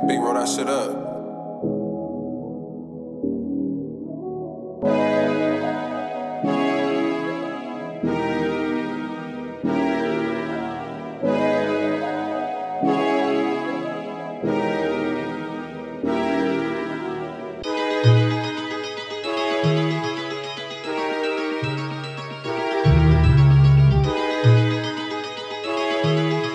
Hey, big roll that shit up. Hey, big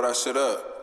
roll that shit up.